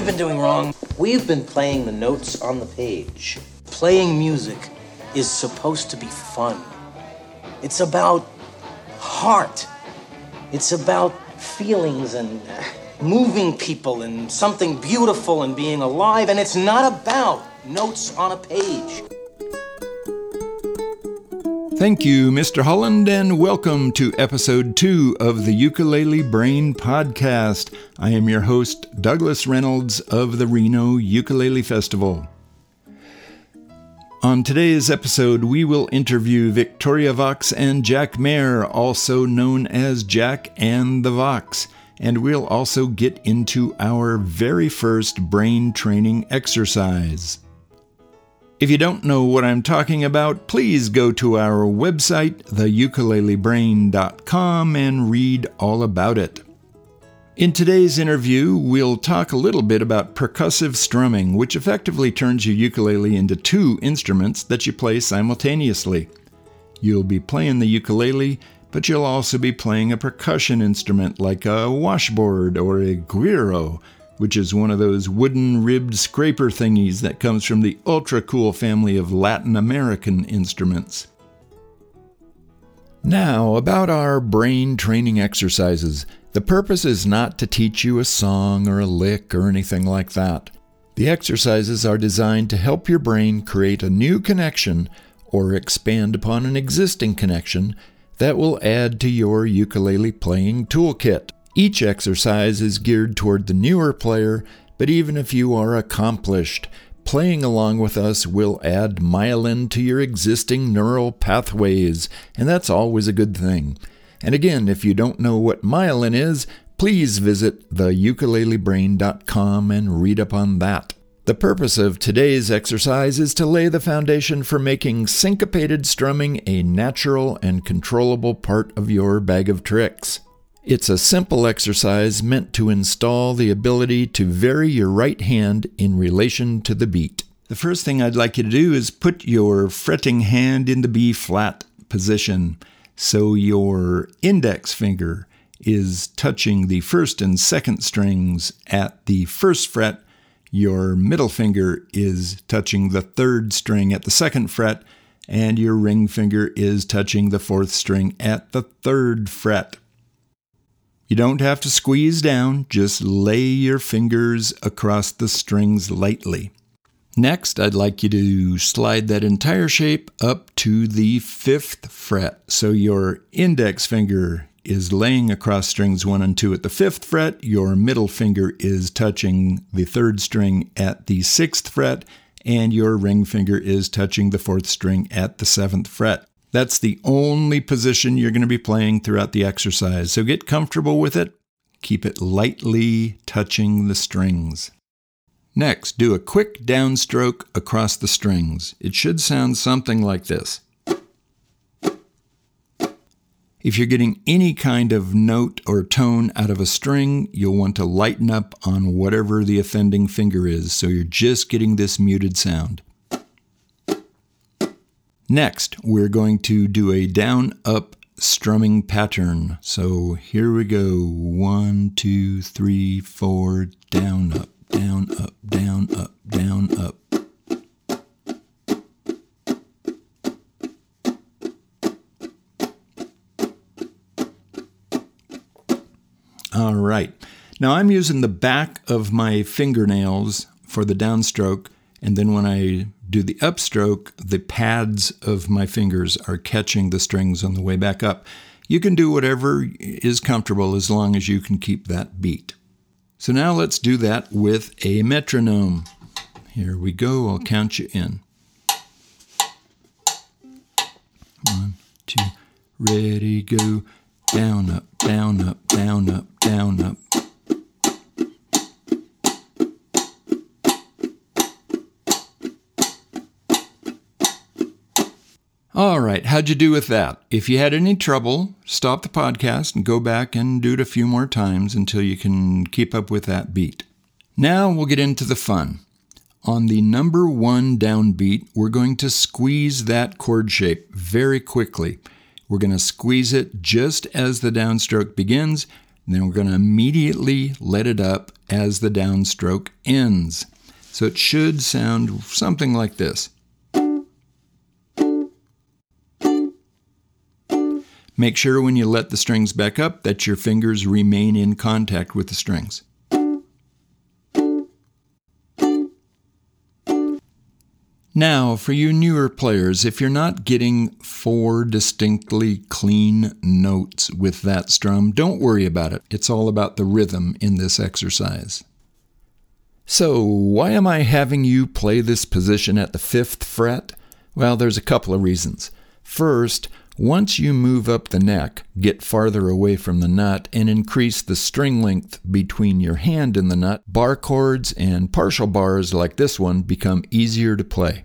we've been doing wrong? We've been playing the notes on the page. Playing music is supposed to be fun. It's about heart. It's about feelings and moving people and something beautiful and being alive. And it's not about notes on a page. Thank you, Mr. Holland, and welcome to episode two of the Ukulele Brain Podcast. I am your host, Douglas Reynolds of the Reno Ukulele Festival. On today's episode, we will interview Victoria Vox and Jack Maher, also known as Jack and the Vox, and we'll also get into our very first brain training exercise. If you don't know what I'm talking about, please go to our website, theukulelebrain.com, and read all about it. In today's interview, we'll talk a little bit about percussive strumming, which effectively turns your ukulele into two instruments that you play simultaneously. You'll be playing the ukulele, but you'll also be playing a percussion instrument like a washboard or a guiro, which is one of those wooden ribbed scraper thingies that comes from the ultra cool family of Latin American instruments. Now, about our brain training exercises. The purpose is not to teach you a song or a lick or anything like that. The exercises are designed to help your brain create a new connection or expand upon an existing connection that will add to your ukulele playing toolkit. Each exercise is geared toward the newer player, but even if you are accomplished, playing along with us will add myelin to your existing neural pathways, and that's always a good thing. And again, if you don't know what myelin is, please visit theukulelebrain.com and read up on that. The purpose of today's exercise is to lay the foundation for making syncopated strumming a natural and controllable part of your bag of tricks. It's a simple exercise meant to install the ability to vary your right hand in relation to the beat. The first thing I'd like you to do is put your fretting hand in the B flat position. So your index finger is touching the first and second strings at the first fret. Your middle finger is touching the third string at the second fret, and your ring finger is touching the fourth string at the third fret. You don't have to squeeze down, just lay your fingers across the strings lightly. Next, I'd like you to slide that entire shape up to the fifth fret. So your index finger is laying across strings one and two at the fifth fret, your middle finger is touching the third string at the sixth fret, and your ring finger is touching the fourth string at the seventh fret. That's the only position you're going to be playing throughout the exercise. So get comfortable with it. Keep it lightly touching the strings. Next, do a quick downstroke across the strings. It should sound something like this. If you're getting any kind of note or tone out of a string, you'll want to lighten up on whatever the offending finger is, so you're just getting this muted sound. Next, we're going to do a down up strumming pattern. So here we go one, two, three, four, down up down, up, down, up, down, up. All right. Now I'm using the back of my fingernails for the downstroke, and then when I do the upstroke, the pads of my fingers are catching the strings on the way back up. You can do whatever is comfortable as long as you can keep that beat. So now let's do that with a metronome. Here we go, I'll count you in. One, two, ready, go. Down, up, down, up, down, up, down, up. All right, how'd you do with that? If you had any trouble, stop the podcast and go back and do it a few more times until you can keep up with that beat. Now we'll get into the fun. On the number one downbeat, we're going to squeeze that chord shape very quickly. We're going to squeeze it just as the downstroke begins. Then we're going to immediately let it up as the downstroke ends. So it should sound something like this. Make sure when you let the strings back up that your fingers remain in contact with the strings. Now, for you newer players, if you're not getting four distinctly clean notes with that strum, don't worry about it. It's all about the rhythm in this exercise. So, why am I having you play this position at the fifth fret? Well, there's a couple of reasons. First, once you move up the neck, get farther away from the nut, and increase the string length between your hand and the nut, bar chords and partial bars like this one become easier to play.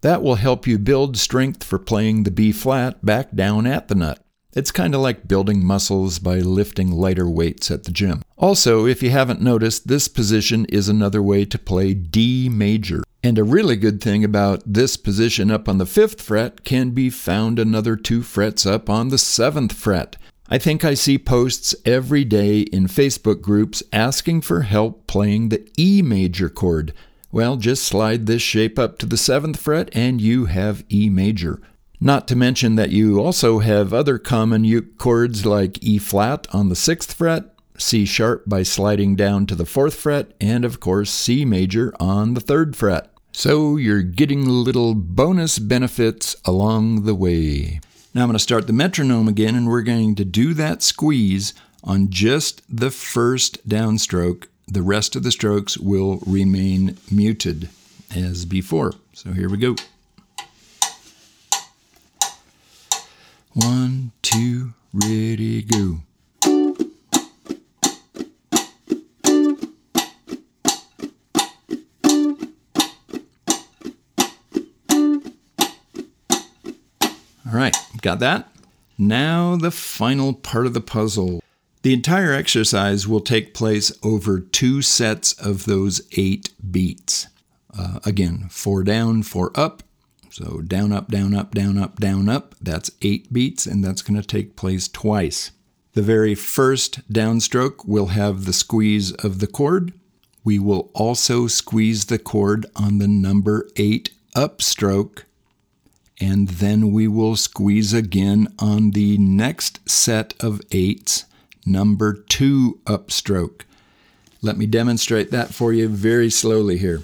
That will help you build strength for playing the B flat back down at the nut. It's kind of like building muscles by lifting lighter weights at the gym. Also, if you haven't noticed, this position is another way to play D major. And a really good thing about this position up on the fifth fret can be found another two frets up on the seventh fret. I think I see posts every day in Facebook groups asking for help playing the E major chord. Well, just slide this shape up to the seventh fret and you have E major. Not to mention that you also have other common uke chords like E flat on the sixth fret, C sharp by sliding down to the fourth fret, and of course C major on the third fret. So you're getting little bonus benefits along the way. Now I'm going to start the metronome again, and we're going to do that squeeze on just the first downstroke. The rest of the strokes will remain muted as before. So here we go. One, two, ready, go. All right, got that? Now, the final part of the puzzle. The entire exercise will take place over two sets of those eight beats. Uh, again, four down, four up. So down, up, down, up, down, up, down, up. That's eight beats, and that's going to take place twice. The very first downstroke will have the squeeze of the chord. We will also squeeze the chord on the number eight upstroke and then we will squeeze again on the next set of eights, number two upstroke. Let me demonstrate that for you very slowly here.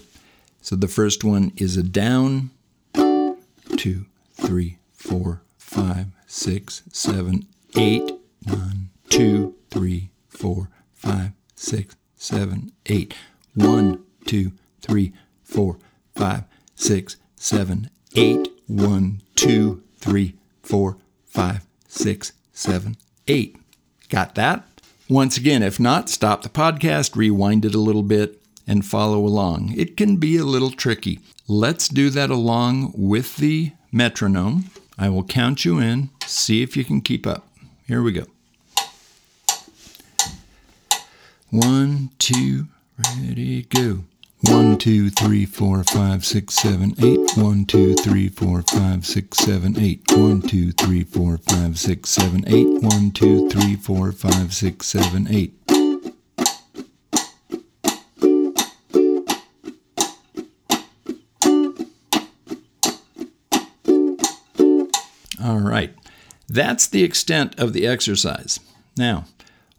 So the first one is a down, two, three, four, five, six, seven, eight, nine, two, three, four, five, six, seven, eight. One, two, three, four, five, six, seven, eight one, two, three, four, five, six, seven, eight. Got that? Once again, if not, stop the podcast, rewind it a little bit, and follow along. It can be a little tricky. Let's do that along with the metronome. I will count you in, see if you can keep up. Here we go. One, two, ready, go. One, two, three, four, five, six, seven, eight. One, two, three, four, five, six, seven, eight. One, two, three, four, five, six, seven, eight. One, two, three, four, five, six, seven, eight. All right, that's the extent of the exercise. Now,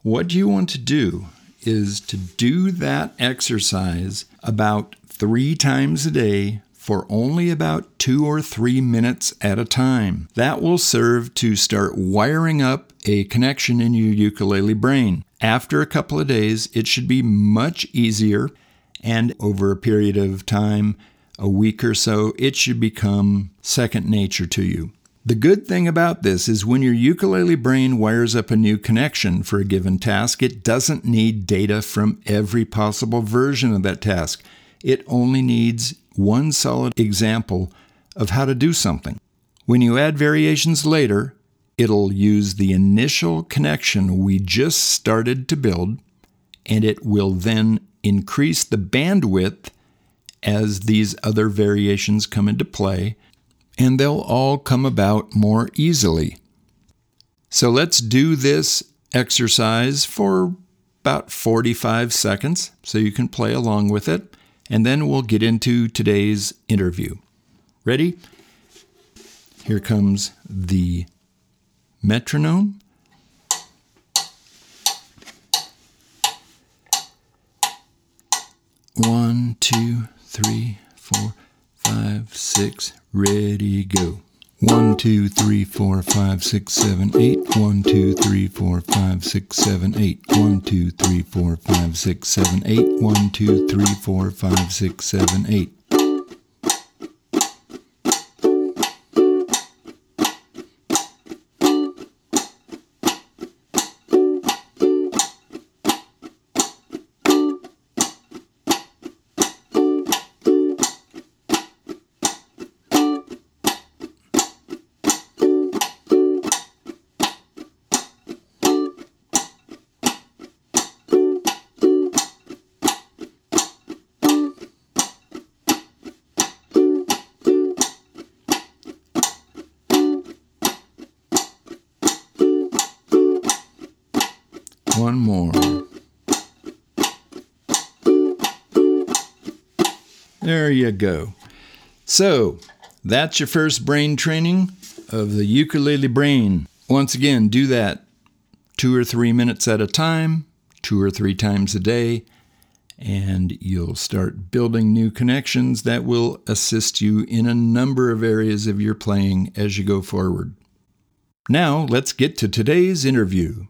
what do you want to do is to do that exercise about three times a day for only about two or three minutes at a time. That will serve to start wiring up a connection in your ukulele brain. After a couple of days, it should be much easier, and over a period of time, a week or so, it should become second nature to you. The good thing about this is when your ukulele brain wires up a new connection for a given task, it doesn't need data from every possible version of that task. It only needs one solid example of how to do something. When you add variations later, it'll use the initial connection we just started to build, and it will then increase the bandwidth as these other variations come into play and they'll all come about more easily. So let's do this exercise for about 45 seconds so you can play along with it, and then we'll get into today's interview. Ready? Here comes the metronome. One, two, three, four, five, six, ready, go. One, two, three, four, five, six, seven, eight. One, two, three, four, five, six, seven, eight. One, two, three, four, five, six, seven, eight. One, two, three, four, five, six, seven, eight. You go. So, that's your first brain training of the ukulele brain. Once again, do that two or three minutes at a time, two or three times a day, and you'll start building new connections that will assist you in a number of areas of your playing as you go forward. Now, let's get to today's interview.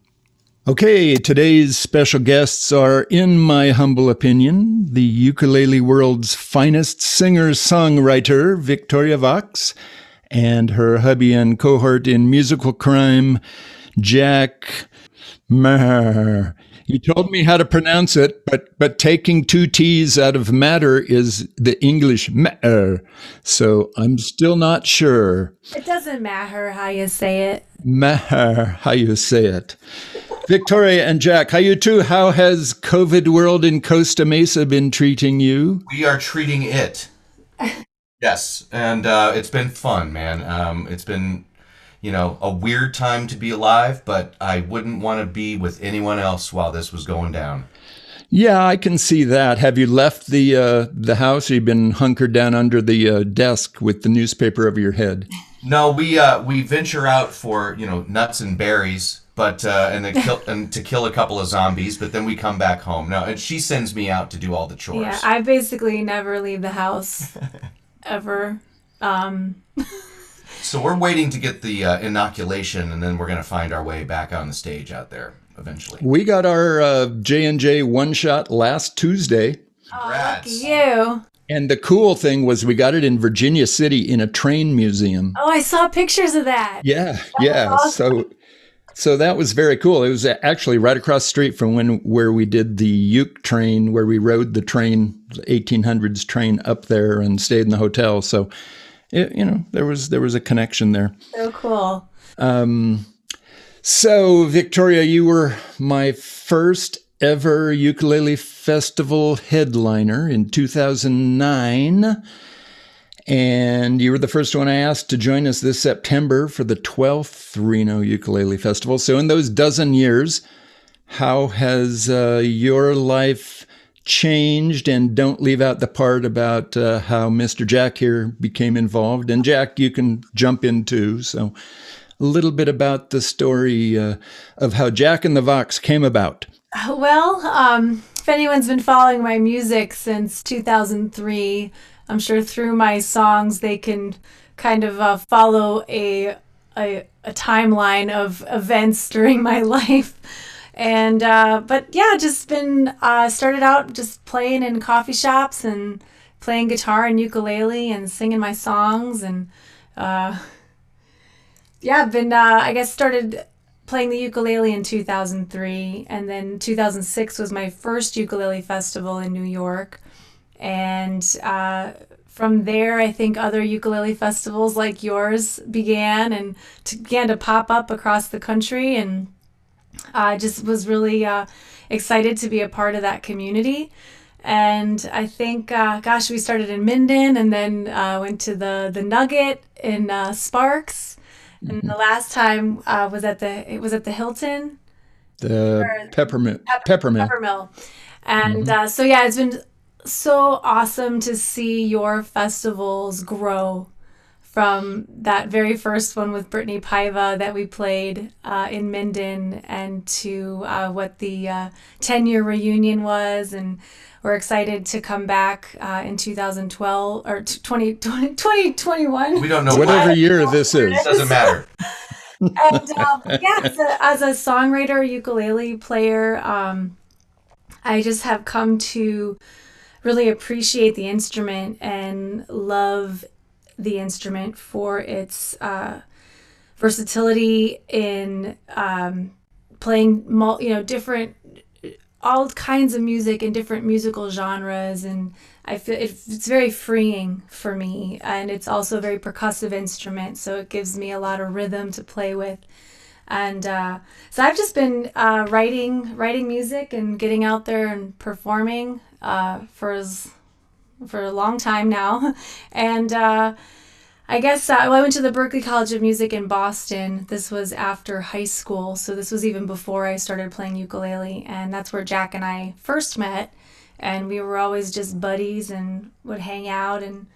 Okay, today's special guests are, in my humble opinion, the ukulele world's finest singer songwriter, Victoria Vox, and her hubby and cohort in musical crime, Jack Maher. You told me how to pronounce it, but but taking two T's out of matter is the English matter. So I'm still not sure. It doesn't matter how you say it. Maher, how you say it. Victoria and Jack, how you two? How has COVID world in Costa Mesa been treating you? We are treating it. yes, and uh, it's been fun, man. Um, it's been, you know, a weird time to be alive, but I wouldn't want to be with anyone else while this was going down. Yeah, I can see that. Have you left the uh, the house? Or you been hunkered down under the uh, desk with the newspaper over your head? No, we uh, we venture out for you know nuts and berries, but uh, and to kill and to kill a couple of zombies, but then we come back home. No, and she sends me out to do all the chores. Yeah, I basically never leave the house ever. Um, So we're waiting to get the uh, inoculation, and then we're gonna find our way back on the stage out there eventually. We got our uh, J and J one shot last Tuesday, Congrats. you. and the cool thing was we got it in Virginia City in a train museum. Oh, I saw pictures of that. Yeah, yeah. awesome. So, so that was very cool. It was actually right across the street from when where we did the Uke train, where we rode the train, the 1800s train up there and stayed in the hotel. So, it, you know, there was there was a connection there. So cool. Um, so Victoria, you were my first ever ukulele festival headliner in 2009. And you were the first one I asked to join us this September for the 12th Reno Ukulele Festival. So, in those dozen years, how has uh, your life changed? And don't leave out the part about uh, how Mr. Jack here became involved. And Jack, you can jump in too. So, a little bit about the story uh, of how Jack and the Vox came about. Well, um, if anyone's been following my music since 2003, I'm sure through my songs they can kind of uh, follow a, a a timeline of events during my life. And uh, but yeah, just been uh, started out just playing in coffee shops and playing guitar and ukulele and singing my songs and uh, yeah, been uh, I guess started playing the ukulele in 2003 and then 2006 was my first ukulele festival in new york and uh, from there i think other ukulele festivals like yours began and to, began to pop up across the country and i just was really uh, excited to be a part of that community and i think uh, gosh we started in minden and then uh, went to the the nugget in uh, sparks and the last time uh, was at the it was at the Hilton The peppermint. peppermint. Peppermill. And uh, so, yeah, it's been so awesome to see your festivals grow from that very first one with Brittany Paiva that we played uh, in Minden and to uh, what the uh, 10 year reunion was. And we're excited to come back uh, in 2012 or 20, 20, 2021. We don't know Whatever why. year this is. It doesn't matter. and um, yeah, as a, as a songwriter, ukulele player, um, I just have come to really appreciate the instrument and love the instrument for its uh, versatility in um, playing, mul- you know, different, all kinds of music and different musical genres and. I feel it, it's very freeing for me, and it's also a very percussive instrument, so it gives me a lot of rhythm to play with. And uh, so I've just been uh, writing, writing music, and getting out there and performing uh, for as, for a long time now. And uh, I guess uh, well, I went to the Berklee College of Music in Boston. This was after high school, so this was even before I started playing ukulele, and that's where Jack and I first met and we were always just buddies and would hang out and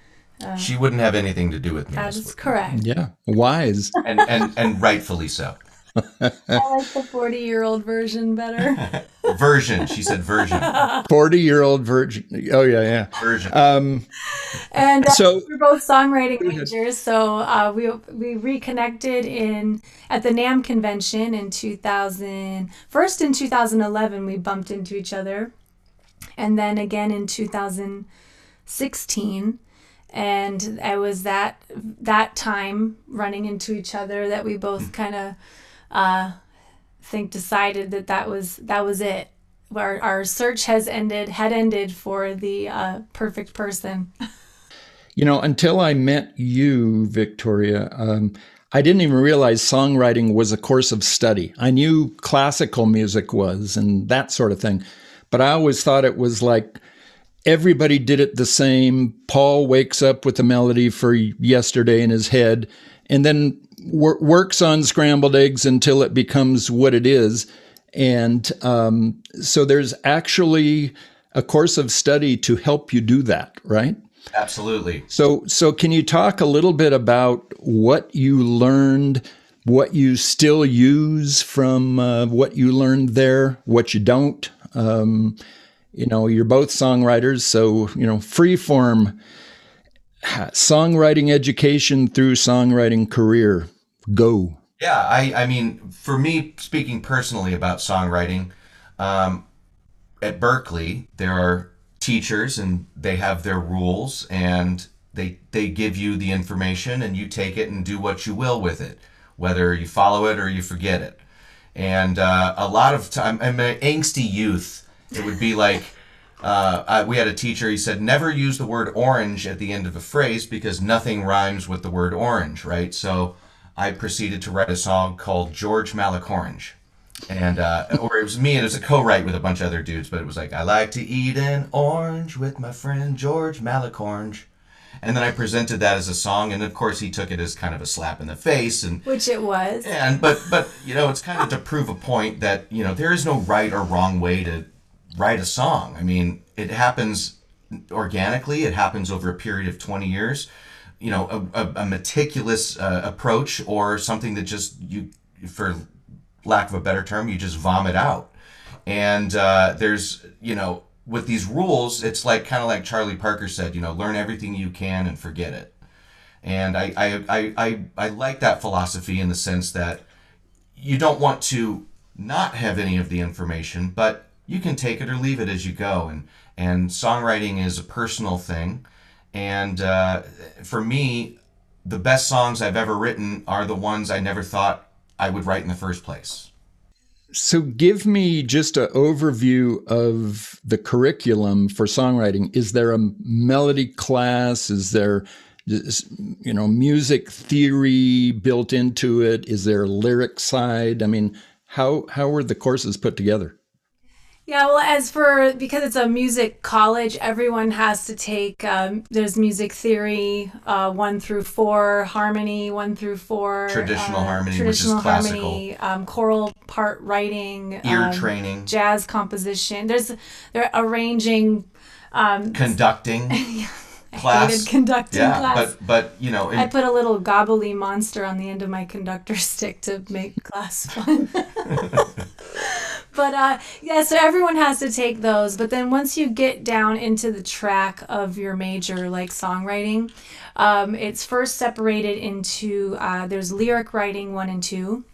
She wouldn't have anything to do with me. that's correct Yeah. Wise. and, and and rightfully so. I like the 40 year old version better Version. She said version. 40 year old version. Oh, yeah, yeah. Version. Um, and uh, So- we're both songwriting majors so uh, we, we reconnected in at the NAMM convention in 2000 first in 2011 we bumped into each other and then again in 2016 and I was that that time running into each other that we both kind of uh, think decided that that was that was it. Our, our search has ended had ended for the uh, perfect person. You know, until I met you, Victoria, um, I didn't even realize songwriting was a course of study. I knew classical music was and that sort of thing, but I always thought it was like everybody did it the same. Paul wakes up with a melody for yesterday in his head and then wor- works on scrambled eggs until it becomes what it is. And um, so there's actually a course of study to help you do that, right? Absolutely. So, so can you talk a little bit about what you learned, what you still use from uh, what you learned there, what you don't? Um, you know, you're both songwriters, so you know, free form songwriting education through songwriting career. Go. Yeah, I, I mean, for me, speaking personally about songwriting, um, at Berklee, there are teachers and they have their rules and they, they give you the information and you take it and do what you will with it, whether you follow it or you forget it. And uh, a lot of time, I'm an angsty youth. It would be like, uh, I, we had a teacher, he said, never use the word orange at the end of a phrase because nothing rhymes with the word orange, right? So I proceeded to write a song called George Malik Orange. And, uh, or it was me, and it was a co write with a bunch of other dudes, but it was like, I like to eat an orange with my friend George Malik Orange. And then I presented that as a song, and of course he took it as kind of a slap in the face, and Which it was. and but but you know it's kind of to prove a point that you know there is no right or wrong way to write a song. I mean, it happens organically. It happens over a period of twenty years. You know, a, a, a meticulous uh, approach or something that just you, for lack of a better term, you just vomit out. And uh, there's you know with these rules, it's like kind of like Charlie Parker said. You know, learn everything you can and forget it. And I, I, I, I, I like that philosophy in the sense that you don't want to not have any of the information, but you can take it or leave it as you go. And, and songwriting is a personal thing. And uh, for me, the best songs I've ever written are the ones I never thought I would write in the first place. So, give me just an overview of the curriculum for songwriting. Is there a melody class? Is there, you know, music theory built into it? Is there a lyric side? I mean, how how were the courses put together? Yeah, well, as for because it's a music college, everyone has to take. Um, there's music theory, uh, one through four, harmony, one through four, Traditional uh, harmony, which is traditional classical. harmony, um, choral part writing, Ear um, training. jazz composition. There's they're arranging. Um, Conducting hated class. conducting yeah, class. but but you know, I put a little gobbly monster on the end of my conductor stick to make class fun. but uh, yeah, so everyone has to take those. But then once you get down into the track of your major, like songwriting, um, it's first separated into uh, there's lyric writing one and two,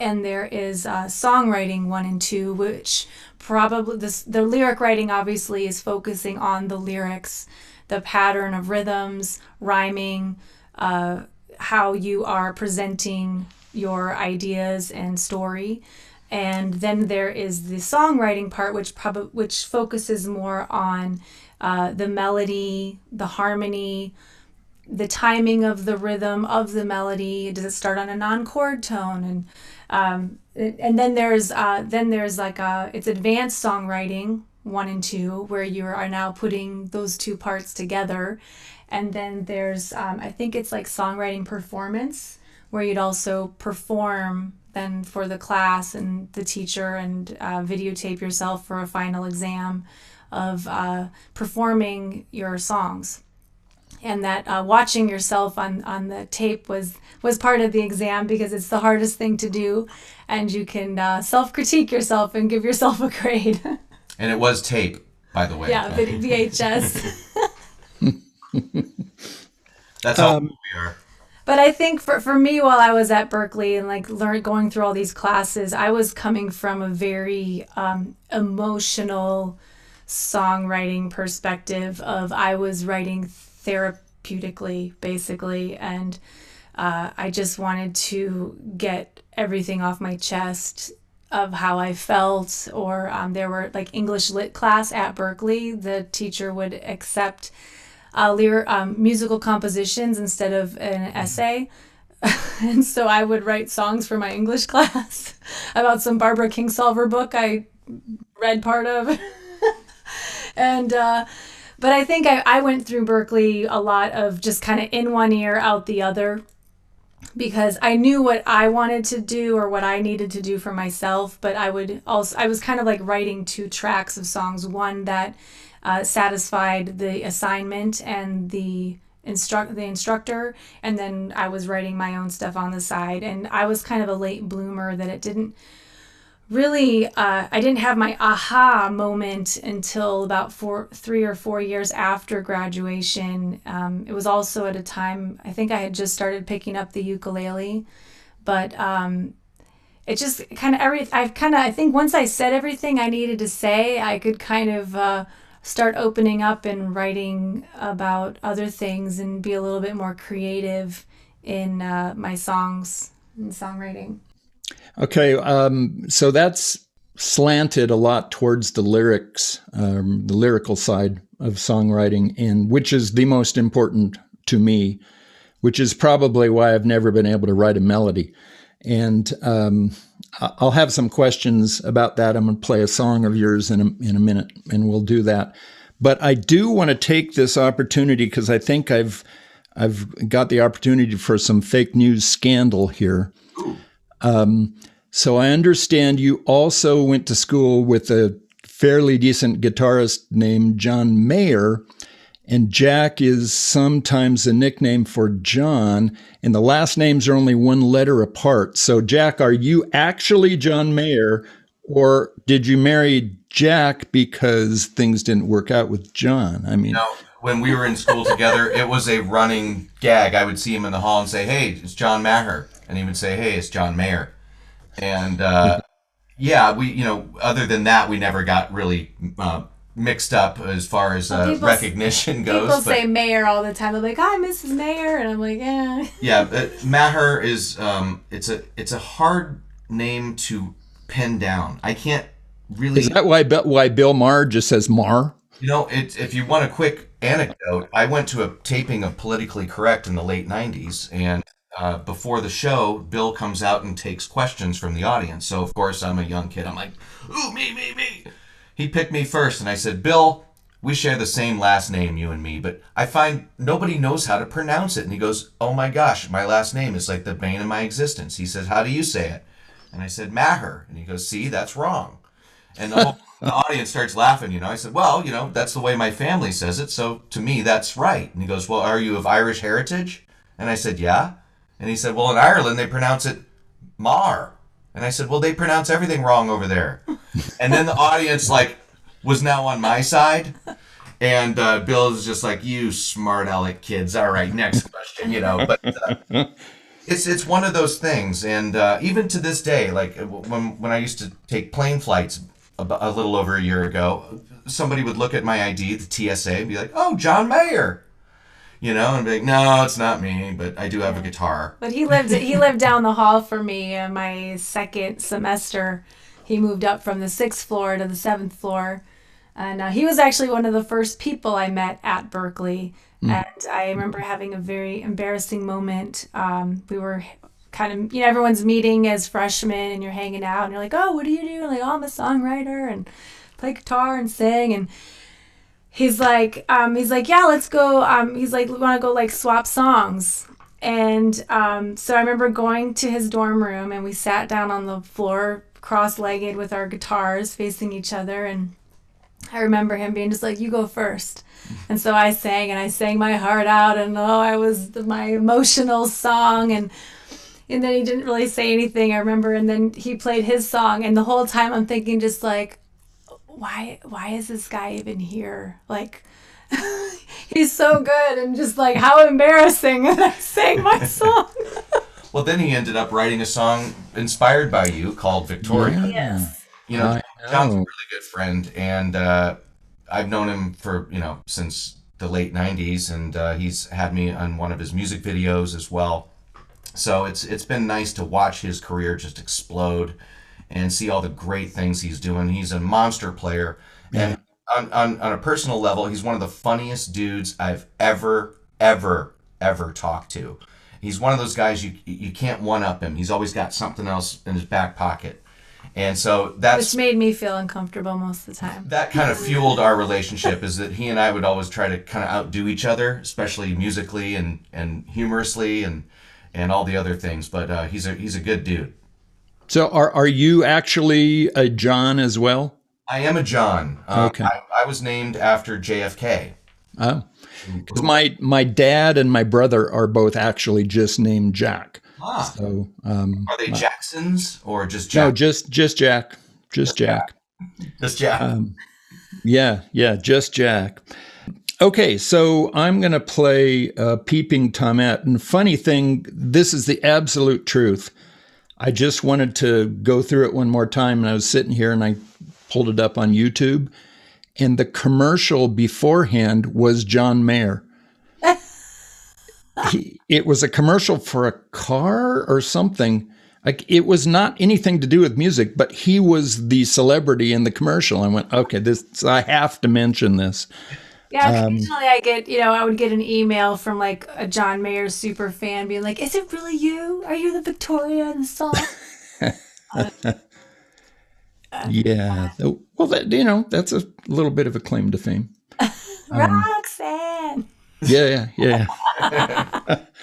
and there is uh, songwriting one and two, which probably this the lyric writing obviously is focusing on the lyrics, the pattern of rhythms, rhyming, uh, how you are presenting your ideas and story. And then there is the songwriting part, which probably which focuses more on uh, the melody, the harmony, the timing of the rhythm of the melody. Does it start on a non-chord tone? And um, and then there's uh, then there's like a it's advanced songwriting one and two where you are now putting those two parts together, and then there's um, I think it's like songwriting performance where you'd also perform then for the class and the teacher and uh, videotape yourself for a final exam of uh, performing your songs. And that uh, watching yourself on, on the tape was was part of the exam because it's the hardest thing to do. And you can uh, self-critique yourself and give yourself a grade and it was tape, by the way. yeah V- vhs That's how Um, we are. but i think for, for me while i was at Berklee and like learn going through all these classes i was coming from a very um, emotional songwriting perspective of i was writing therapeutically basically and uh, i just wanted to get everything off my chest of how i felt or um, there were like english lit class at Berklee. The teacher would accept uh, lyr- um, musical compositions instead of an essay. And so i would write songs for my english class about some barbara kingsolver book i read part of. And uh, but I think I, I went through Berklee a lot of just kind of in one ear, out the other, because I knew what I wanted to do or what I needed to do for myself. But I would also I was kind of like writing two tracks of songs, one that uh, satisfied the assignment and the instruct the instructor, and then I was writing my own stuff on the side. And I was kind of a late bloomer that it didn't really uh, i didn't have my aha moment until about four three or four years after graduation. Um, it was also at a time i think i had just started picking up the ukulele but um, it just kind of every i've kind of i think once i said everything i needed to say i could kind of uh, start opening up and writing about other things and be a little bit more creative in uh, my songs and songwriting Okay, um, so that's slanted a lot towards the lyrics, um, the lyrical side of songwriting, and which is the most important to me, which is probably why I've never been able to write a melody. And um, I'll have some questions about that. I'm going to play a song of yours in a, in a minute, and we'll do that. But I do want to take this opportunity because I think I've I've got the opportunity for some fake news scandal here. Um, so I understand you also went to school with a fairly decent guitarist named John Mayer, and Jack is sometimes a nickname for John, and the last names are only one letter apart. So, Jack, are you actually John Mayer, or did you marry Jack because things didn't work out with John? I mean, No, when we were in school together, it was a running gag. I would see him in the hall and say, "Hey, it's John Maher," and he would say, "Hey, it's John Mayer." And uh, yeah, we, you know, other than that, we never got really uh, mixed up as far as uh, people recognition goes. People but- say mayor all the time. They're like, "Hi, Mrs. Mayor," and I'm like, "Yeah." yeah, but Maher is um, it's a it's a hard name to pin down. I can't really. is that why why Bill Maher just says Mar? You know, it, if you want a quick anecdote, I went to a taping of Politically Correct in the late 90s, and uh, before the show, Bill comes out and takes questions from the audience. So, of course, I'm a young kid. I'm like, ooh, me, me, me. he picked me first, and I said, Bill, we share the same last name, you and me, but I find nobody knows how to pronounce it. And he goes, Oh my gosh, my last name is like the bane of my existence. He says, How do you say it? And I said, Maher. And he goes, See, that's wrong. And the, whole, the audience starts laughing, you know. I said, Well, you know, that's the way my family says it, so to me, that's right. And he goes, Well, are you of Irish heritage? And I said, Yeah. And he said, Well, in Ireland, they pronounce it Mar. And I said, Well, they pronounce everything wrong over there. and then the audience, like, was now on my side. And uh, Bill is just like, "You smart aleck kids." All right, next question. You know, but uh, it's it's one of those things. And uh, even to this day, like when when I used to take plane flights a, a little over a year ago, somebody would look at my ID, the TSA, and be like, "Oh, John Mayer." You know, and be like, "No, it's not me, but I do have a guitar." But he lived he lived down the hall from me in my second semester. He moved up from the sixth floor to the seventh floor and uh, he was actually one of the first people I met at Berklee. Mm. And I remember having a very embarrassing moment. Um, we were kind of, you know, everyone's meeting as freshmen and you're hanging out and you're like, oh, what do you do? And like, oh, I'm a songwriter and play guitar and sing. And he's like, um, he's like, yeah, let's go. Um, he's like, we want to go like swap songs. And um, so I remember going to his dorm room and we sat down on the floor cross legged with our guitars facing each other and I remember him being just like, "You go first. and so I sang and I sang my heart out, and oh, I was the, my emotional song, and and then he didn't really say anything. I remember, and then he played his song, and the whole time I'm thinking just like, why why is this guy even here? Like. he's so good and just like how embarrassing and I sang my song. well then he ended up writing a song inspired by you called Victoria. Yes. You know, John's a really good friend, and uh, I've known him for you know since the late '90s, and uh, he's had me on one of his music videos as well. So it's it's been nice to watch his career just explode, and see all the great things he's doing. He's a monster player, yeah. and on, on on a personal level, he's one of the funniest dudes I've ever ever ever talked to. He's one of those guys you you can't one up him. He's always got something else in his back pocket. And so that's which made me feel uncomfortable most of the time. That kind of fueled our relationship is that he and I would always try to kind of outdo each other, especially musically and and humorously and and all the other things. But uh, he's a he's a good dude. So are are you actually a John as well? I am a John. Uh, okay. I, I, was named after JFK. Oh, because my my dad and my brother are both actually just named Jack. Ah. So, um, are they Jacksons or just Jack? No, just just Jack, just, Jack. Jack. Just Jack. Um, yeah, yeah, just Jack. Okay, so I'm going to play uh, Peeping Tomette. And funny thing, this is the absolute truth. I just wanted to go through it one more time, and I was sitting here and I pulled it up on YouTube, and the commercial beforehand was John Mayer he, it was a commercial for a car or something. Like it was not anything to do with music, but he was the celebrity in the commercial. I went, okay, this I have to mention this. Yeah, occasionally um, I get, you know, I would get an email from like a John Mayer super fan being like, "Is it really you? Are you the Victoria in the song?" uh, yeah, well, that you know, that's a little bit of a claim to fame. Um, Roxanne. Yeah, yeah, yeah.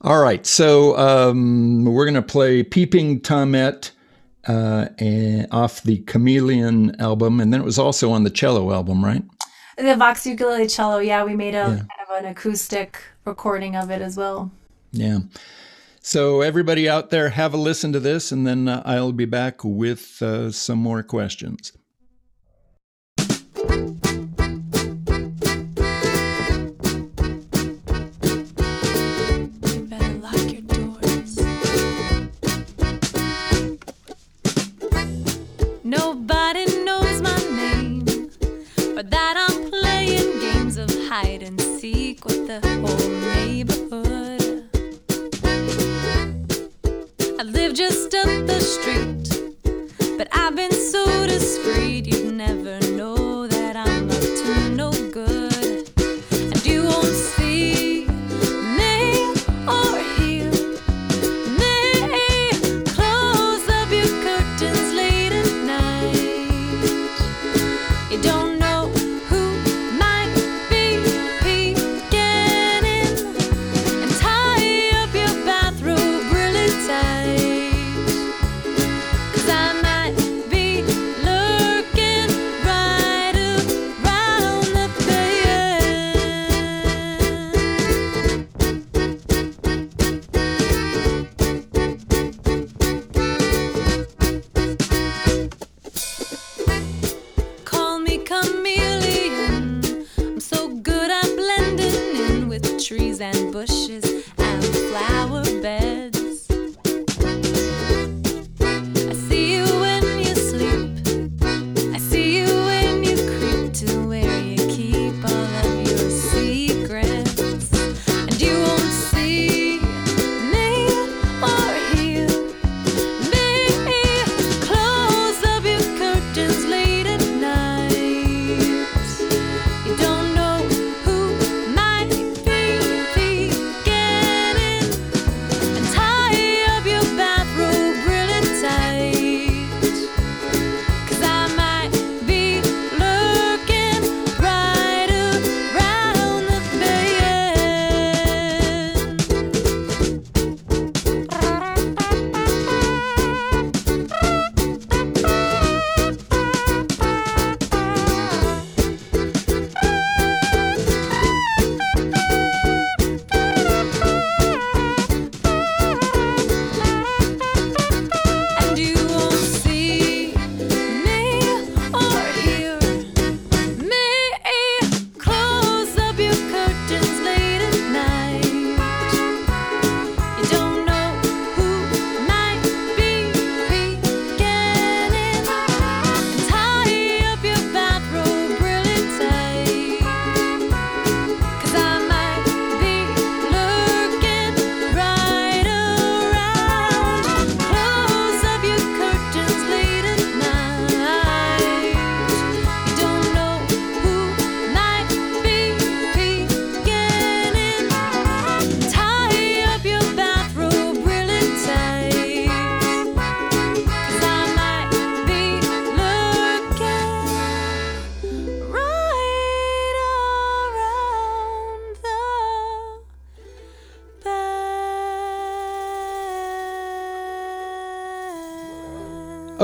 All right, so um, we're going to play Peeping Tomette uh, and, off the Chameleon album, and then it was also on the cello album, right? The Vox Ukulele Cello, yeah, we made a yeah. kind of an acoustic recording of it as well. Yeah. So, everybody out there, have a listen to this, and then uh, I'll be back with uh, some more questions.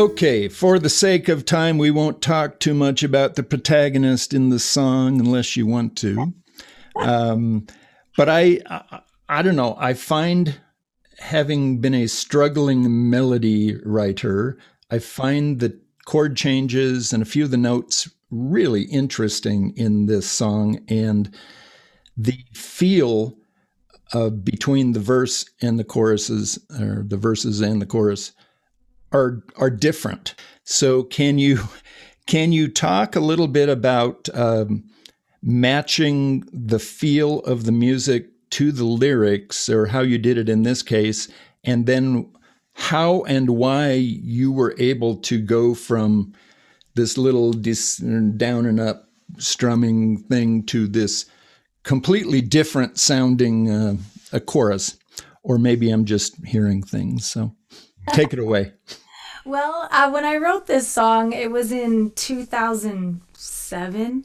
Okay, for the sake of time, we won't talk too much about the protagonist in the song unless you want to. Um, but I, I, I don't know. I find having been a struggling melody writer, I find the chord changes and a few of the notes really interesting in this song, and the feel uh, between the verse and the choruses, or the verses and the chorus, are are different. So can you can you talk a little bit about um, matching the feel of the music to the lyrics, or how you did it in this case, and then how and why you were able to go from this little dis- down and up strumming thing to this completely different sounding uh, a chorus, or maybe I'm just hearing things. So take it away. Well, uh, when I wrote this song, it was in 2007.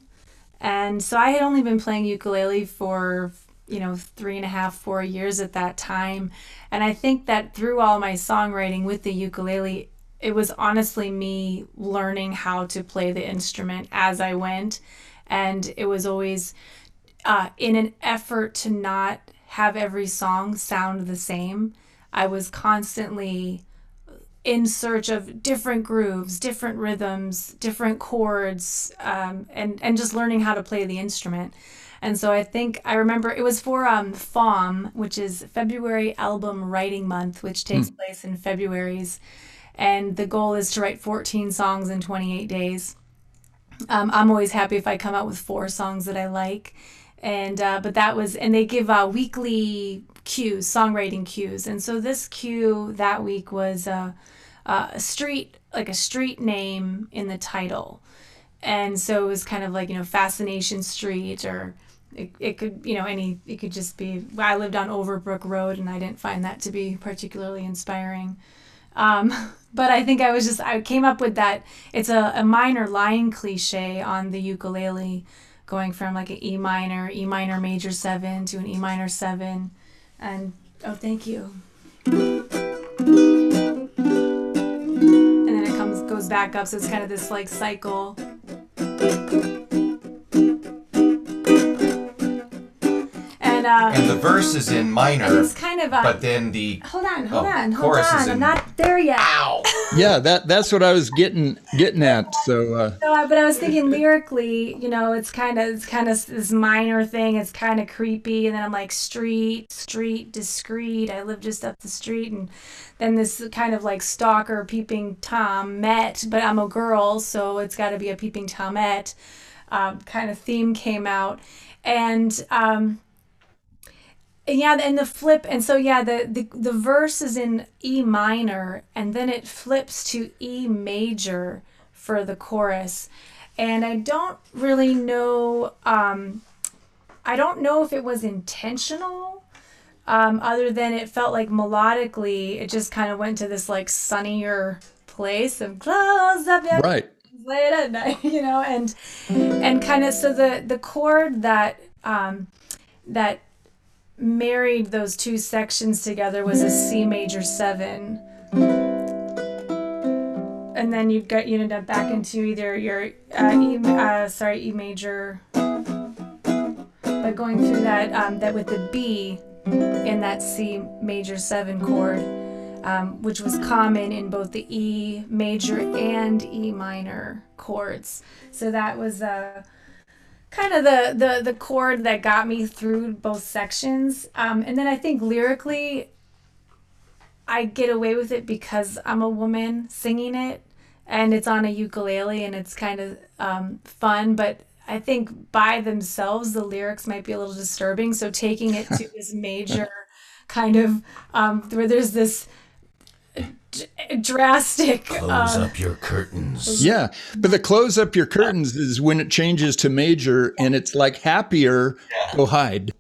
And so I had only been playing ukulele for, you know, three and a half, four years at that time. And I think that through all my songwriting with the ukulele, it was honestly me learning how to play the instrument as I went. And it was always uh, in an effort to not have every song sound the same. I was constantly in search of different grooves, different rhythms, different chords, um, and and just learning how to play the instrument. And so I think I remember it was for um, FAWM, which is February Album Writing Month, which takes mm. place in February's, and the goal is to write 14 songs in 28 days. Um, I'm always happy if I come out with four songs that I like, and uh, but that was and they give uh, weekly cues, songwriting cues, and so this cue that week was. Uh, uh, a street like a street name in the title. And so it was kind of like you know fascination street or it, it could you know any it could just be i lived on overbrook road and i didn't find that to be particularly inspiring. Um, but i think i was just i came up with that it's a, a minor line cliche on the ukulele going from like an e minor e minor major seven to an e minor seven. And oh thank you goes back up. So it's kind of this like cycle. And, uh, and the verse is in minor. It's kind of. Uh, but then the hold on, hold oh, on, hold on. In, I'm not there yet. Ow. yeah, that that's what I was getting getting at. So. Uh, no, but I was thinking lyrically, you know, it's kind of it's kind of this minor thing. It's kind of creepy, and then I'm like street, street, discreet. I live just up the street, and then this kind of like stalker peeping tom met, but I'm a girl, so it's got to be a peeping tomette um, kind of theme came out, and. Um, yeah and the flip and so yeah the, the the verse is in e minor and then it flips to e major for the chorus. And i don't really know um i don't know if it was intentional um other than it felt like melodically it just kind of went to this like sunnier place of close up your right. late at night you know and and kind of so the the chord that um that married those two sections together was a C major seven. And then you'd get you end up back into either your uh, E uh, sorry E major, but going through that um, that with the B in that C major seven chord, um, which was common in both the E major and E minor chords. So that was uh, kind of the the the chord that got me through both sections. Um, and then I think lyrically, I get away with it because I'm a woman singing it, and it's on a ukulele, and it's kind of um, fun. But I think by themselves, the lyrics might be a little disturbing. So taking it to this major kind of um, where there's this drastic. Close uh, up your curtains. Yeah, but the close up your curtains is when it changes to major and it's like happier. Yeah. Go hide.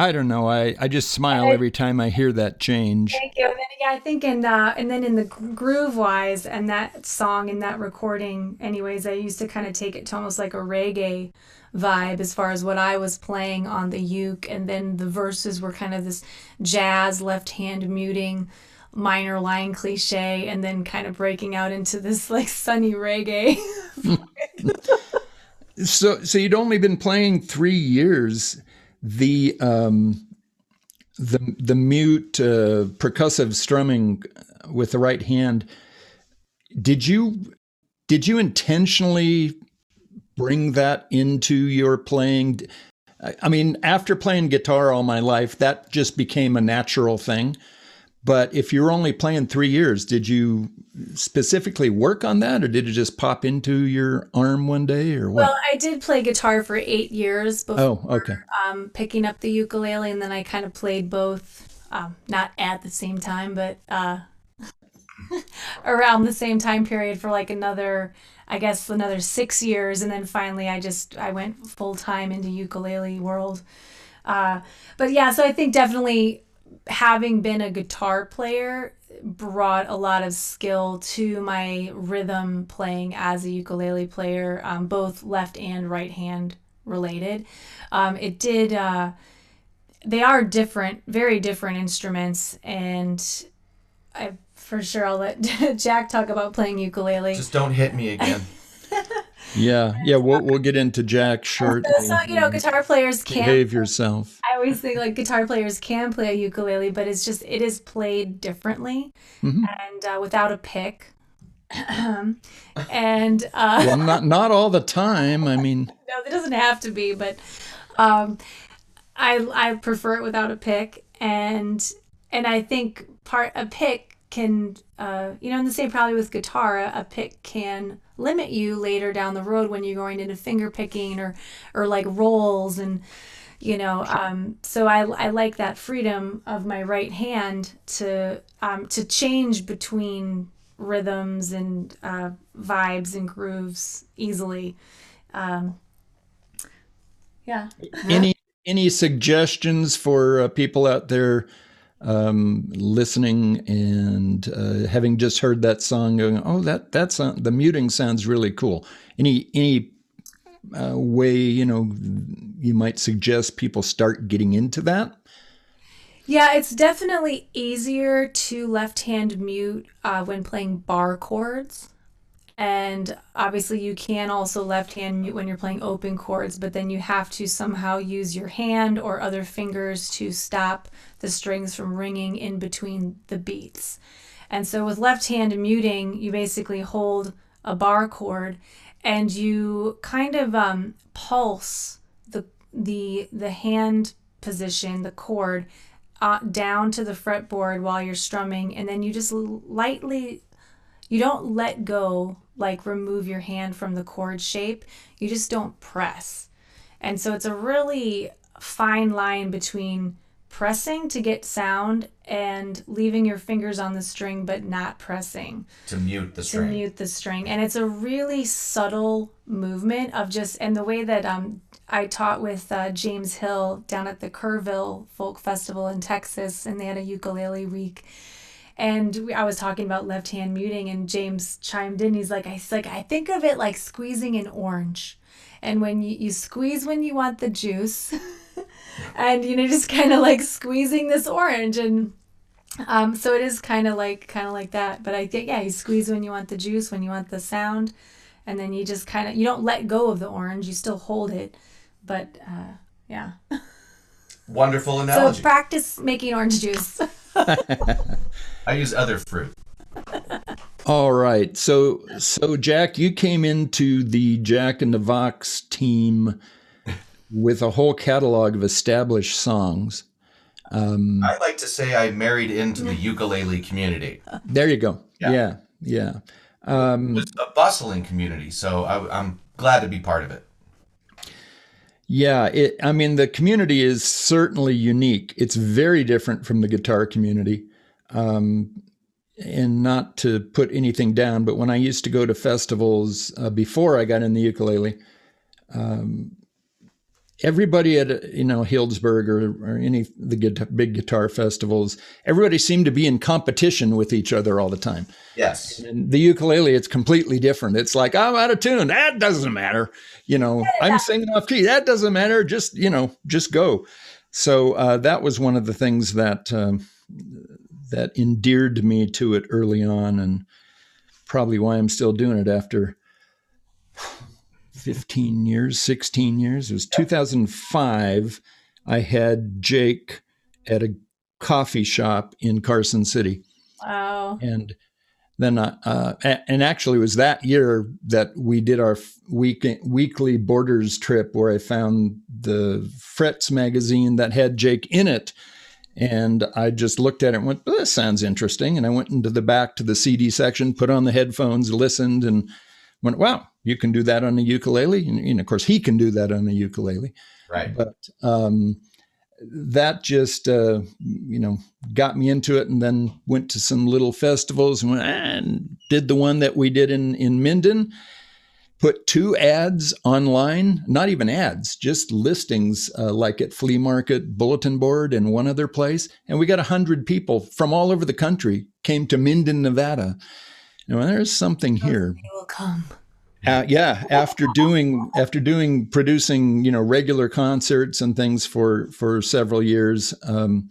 I don't know. I, I just smile I, every time I hear that change. Thank you. And then, yeah, I think in uh, and then in the groove wise and that song and that recording, anyways, I used to kind of take it to almost like a reggae vibe as far as what I was playing on the uke, and then the verses were kind of this jazz left hand muting minor line cliche and then kind of breaking out into this like sunny reggae. so so you'd only been playing three years. The um, the the mute uh, percussive strumming with the right hand. Did you did you intentionally bring that into your playing? I mean, after playing guitar all my life, that just became a natural thing. But if you're only playing three years, did you specifically work on that, or did it just pop into your arm one day, or what? Well, I did play guitar for eight years before oh, okay. um, picking up the ukulele, and then I kind of played both, um, not at the same time, but uh, around the same time period for like another, I guess, another six years, and then finally I just I went full time into ukulele world. Uh, but yeah, so I think definitely having been a guitar player brought a lot of skill to my rhythm playing as a ukulele player, um, both left and right hand related. Um, it did. Uh, they are different, very different instruments, and I for sure I'll let Jack talk about playing ukulele. Just don't hit me again. Yeah, yeah, we'll we'll get into Jack shortly. so you know, guitar players can't Behave yourself. I always think like guitar players can play a ukulele, but it's just it is played differently and uh, without a pick. and uh, Well, not not all the time. I mean, no, it doesn't have to be, but um, I I prefer it without a pick, and and I think part a pick can uh, you know, and the same probably with guitar, a pick can limit you later down the road when you're going into finger picking or or like rolls and you know um, so I, I like that freedom of my right hand to um, to change between rhythms and uh, vibes and grooves easily. Um, yeah. Any any suggestions for uh, people out there um, listening and uh, having just heard that song, going, "Oh, that that sound, the muting sounds really cool." Any any uh, way you know you might suggest people start getting into that? Yeah, it's definitely easier to left hand mute uh, when playing bar chords. And obviously, you can also left hand mute when you're playing open chords, but then you have to somehow use your hand or other fingers to stop the strings from ringing in between the beats. And so, with left hand muting, you basically hold a bar chord and you kind of um, pulse the, the, the hand position, the chord, uh, down to the fretboard while you're strumming, and then you just lightly you don't let go like remove your hand from the chord shape. You just don't press. And so it's a really fine line between pressing to get sound and leaving your fingers on the string but not pressing to mute the string. to mute the string. And it's a really subtle movement of just and the way that um I taught with uh, James Hill down at the Kerrville Folk Festival in Texas and they had a ukulele week and we, I was talking about left hand muting, and James chimed in. He's like, I he's like I think of it like squeezing an orange, and when you, you squeeze when you want the juice, and you know just kind of like squeezing this orange, and um, so it is kind of like kind of like that. But I think yeah, you squeeze when you want the juice, when you want the sound, and then you just kind of you don't let go of the orange, you still hold it, but uh, yeah. Wonderful analogy. So practice making orange juice. I use other fruit. All right. So so Jack, you came into the Jack and the Vox team with a whole catalog of established songs. Um, I like to say I married into the ukulele community. There you go. Yeah. Yeah, yeah. Um, It's a bustling community, so I, I'm glad to be part of it. Yeah, it, I mean, the community is certainly unique. It's very different from the guitar community. Um, and not to put anything down, but when I used to go to festivals uh, before I got in the ukulele, um, everybody at you know Healdsburg or, or any the guitar, big guitar festivals, everybody seemed to be in competition with each other all the time. Yes. And the ukulele, it's completely different. It's like I'm out of tune. That doesn't matter. You know, I'm singing off key. That doesn't matter. Just you know, just go. So uh, that was one of the things that um, that endeared me to it early on, and probably why I'm still doing it after 15 years, 16 years. It was 2005. I had Jake at a coffee shop in Carson City. Wow. And then, uh, uh, and actually, it was that year that we did our week, weekly Borders trip where I found the Frets magazine that had Jake in it. And I just looked at it and went, well, this sounds interesting. And I went into the back to the CD section, put on the headphones, listened, and went, wow, you can do that on a ukulele. And, and of course, he can do that on a ukulele. Right. But um, that just uh, you know got me into it and then went to some little festivals and, went, and did the one that we did in in minden put two ads online not even ads just listings uh, like at flea market bulletin board and one other place and we got 100 people from all over the country came to minden nevada you know, there's something here They will come. Uh, yeah, after doing after doing producing you know regular concerts and things for for several years, um,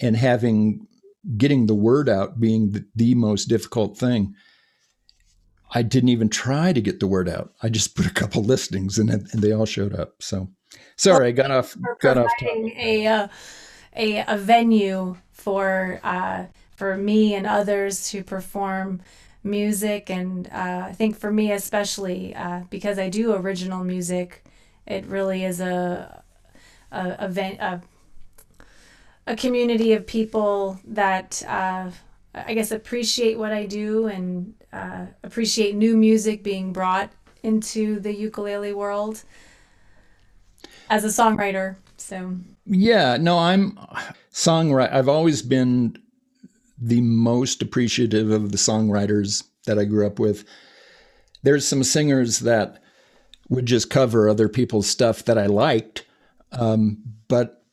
and having getting the word out being the, the most difficult thing. I didn't even try to get the word out. I just put a couple listings and, and they all showed up. So sorry, I got off got off topic. a, uh, a a venue for uh, for me and others to perform music, and uh, I think for me especially uh, because I do original music, it really is a a a, a, a community of people that uh, I guess appreciate what I do and uh, appreciate new music being brought into the ukulele world as a songwriter. So Yeah, no, I'm songwriter. I've always been the most appreciative of the songwriters that I grew up with. There's some singers that would just cover other people's stuff that I liked, um, but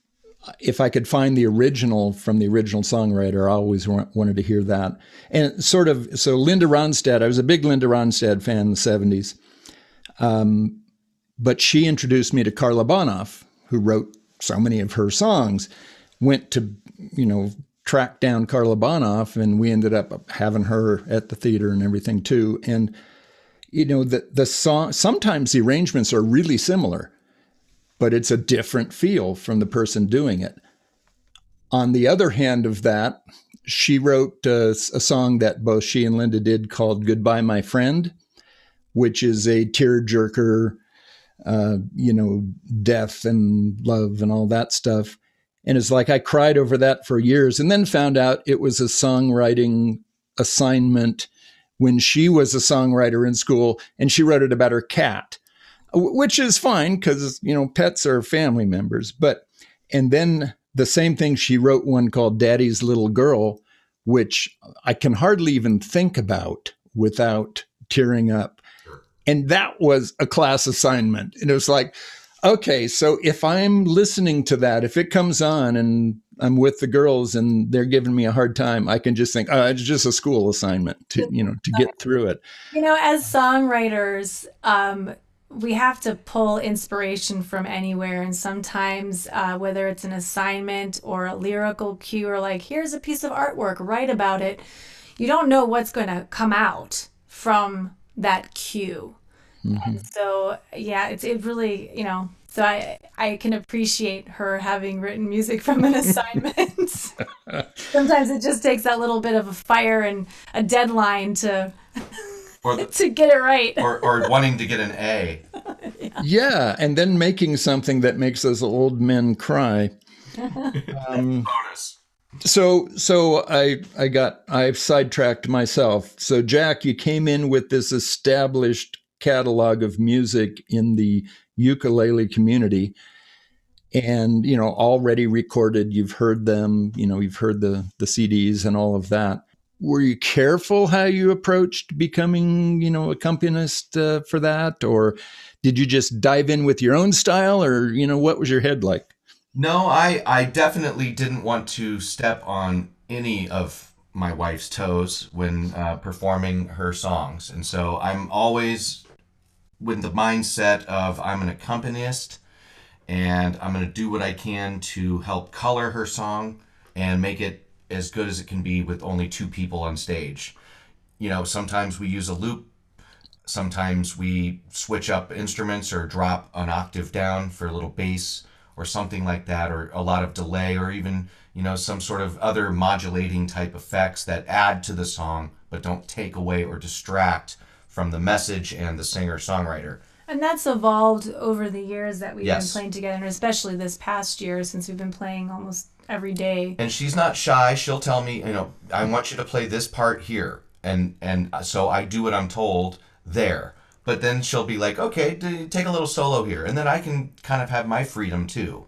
if I could find the original from the original songwriter, I always wa- wanted to hear that. And sort of, so Linda Ronstadt, I was a big Linda Ronstadt fan in the 70s. Um, but she introduced me to Carla Bonoff, who wrote so many of her songs. Went to, you know, track down Carla Bonoff, and we ended up having her at the theater and everything too. And you know, the the song sometimes the arrangements are really similar, but it's a different feel from the person doing it. On the other hand of that, she wrote uh, a song that both she and Linda did called "Goodbye, My Friend," which is a tearjerker uh, you know, death and love and all that stuff. And it's like I cried over that for years and then found out it was a songwriting assignment when she was a songwriter in school and she wrote it about her cat, which is fine because, you know, pets are family members. But, and then the same thing, she wrote one called Daddy's Little Girl, which I can hardly even think about without tearing up. And that was a class assignment. And it was like okay so if i'm listening to that if it comes on and i'm with the girls and they're giving me a hard time i can just think oh it's just a school assignment to you know to get through it You know, as songwriters, um, we have to pull inspiration from anywhere. And sometimes, uh, whether it's an assignment or a lyrical cue, or like, here's a piece of artwork, write about it, you don't know what's going to come out from that cue. And so, yeah, it's it really, you know, so I I can appreciate her having written music from an assignment. Sometimes it just takes that little bit of a fire and a deadline to Or, the, to get it right. or, or wanting to get an A. yeah and then making something that makes us old men cry um, Bonus. so so i i got i've sidetracked myself so jack you came in with this established catalog of music in the ukulele community. And you know already recorded you've heard them you know you've heard the the cds and all of that. Were you careful how you approached becoming you know accompanist uh, for that? Or did you just dive in with your own style? Or you know what was your head like? No, I, I definitely didn't want to step on any of my wife's toes when uh, performing her songs. And so I'm always with the mindset of I'm an accompanist and I'm going to do what I can to help color her song and make it as good as it can be with only two people on stage. You know, sometimes we use a loop, sometimes we switch up instruments or drop an octave down for a little bass or something like that, or a lot of delay, or even, you know, some sort of other modulating type effects that add to the song but don't take away or distract from the message and the singer songwriter. And that's evolved over the years that we've Yes. been playing together, and especially this past year since we've been playing almost every day. and she's not shy she'll tell me you know i want you to play this part here and and so i do what i'm told there but then she'll be like okay d- take a little solo here and then i can kind of have my freedom too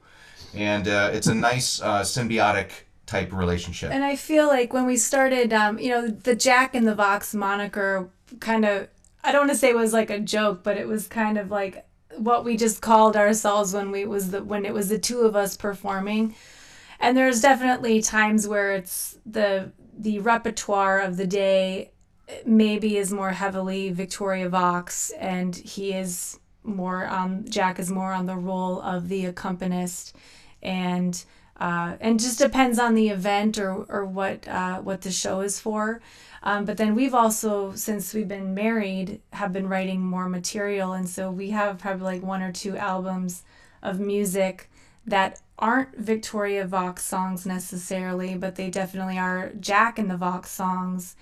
and uh, it's a nice uh, symbiotic type relationship And I feel like when we started, um, you know, the Jack in the Vox moniker kind of, I don't want to say it was like a joke, but it was kind of like what we just called ourselves when we was the when it was the two of us performing. And there's definitely times where it's the the repertoire of the day maybe is more heavily Victoria Vox and he is more on Jack is more on the role of the accompanist and uh, and just depends on the event or, or what uh, what the show is for. Um, but then we've also since we've been married have been writing more material and so we have probably like one or two albums of music that aren't Victoria Vox songs necessarily, but they definitely are Jack and the Vox songs.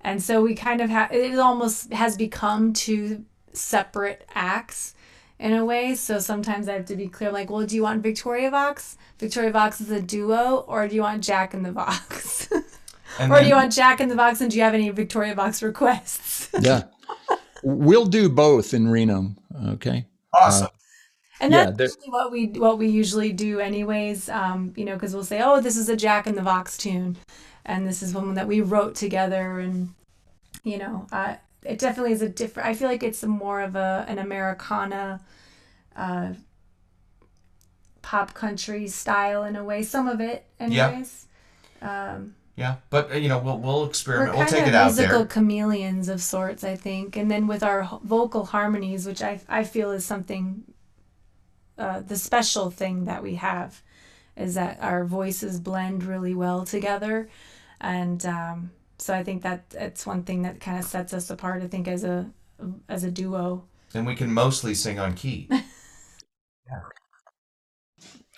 And so we kind of have it almost has become two separate acts in a way. So sometimes I have to be clear like, well, do you want Victoria Vox? Victoria Vox is a duo, or do you want Jack and the Vox? and or do you want Jack in the Box? and do you have any Victoria Box requests? Yeah. we'll do both in Reno. Okay. awesome And Yeah, that's there- usually what we what we usually do, anyways. Um, you know, because we'll say, "Oh, this is a Jack in the Vox tune," and this is one that we wrote together, and you know, uh, it definitely is a different. I feel like it's more of a an Americana, uh, pop country style in a way. Some of it, Yeah. anyways. Um, yeah but uh, you know we'll, we'll we're experiment we'll kind take it out musical chameleons of sorts, I think. And then with our vocal harmonies, which I, I feel is something, uh, the special thing that we have is that our voices blend really well together. And um, so I think that it's one thing that kind of sets us apart, I think, as a as a duo. and we can mostly sing on key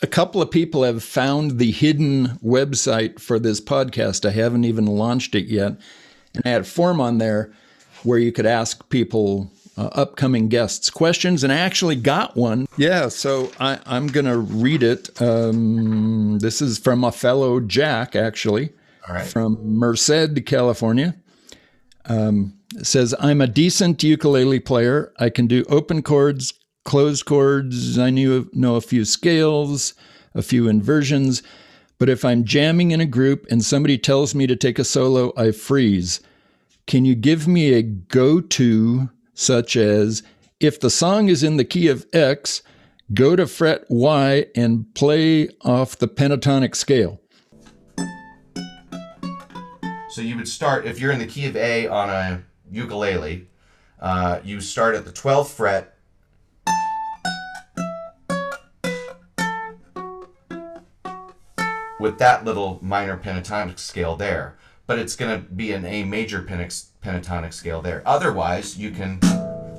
A couple of people have found the hidden website for this podcast. I haven't even launched it yet. And I had a form on there where you could ask people, uh, upcoming guests, questions, and I actually got one. Yeah, so I, I'm going to read it. Um, this is from a fellow Jack, actually. all right from Merced, California. Um, it says, I'm a decent ukulele player. I can do open chords, closed chords. I knew, know a few scales, a few inversions. But if I'm jamming in a group and somebody tells me to take a solo, I freeze. Can you give me a go to, such as if the song is in the key of X, go to fret Y and play off the pentatonic scale? So you would start if you're in the key of A on a ukulele. Uh, you start at the 12th fret. With that little minor pentatonic scale there, but it's going to be an A major pentatonic scale there. Otherwise, you can,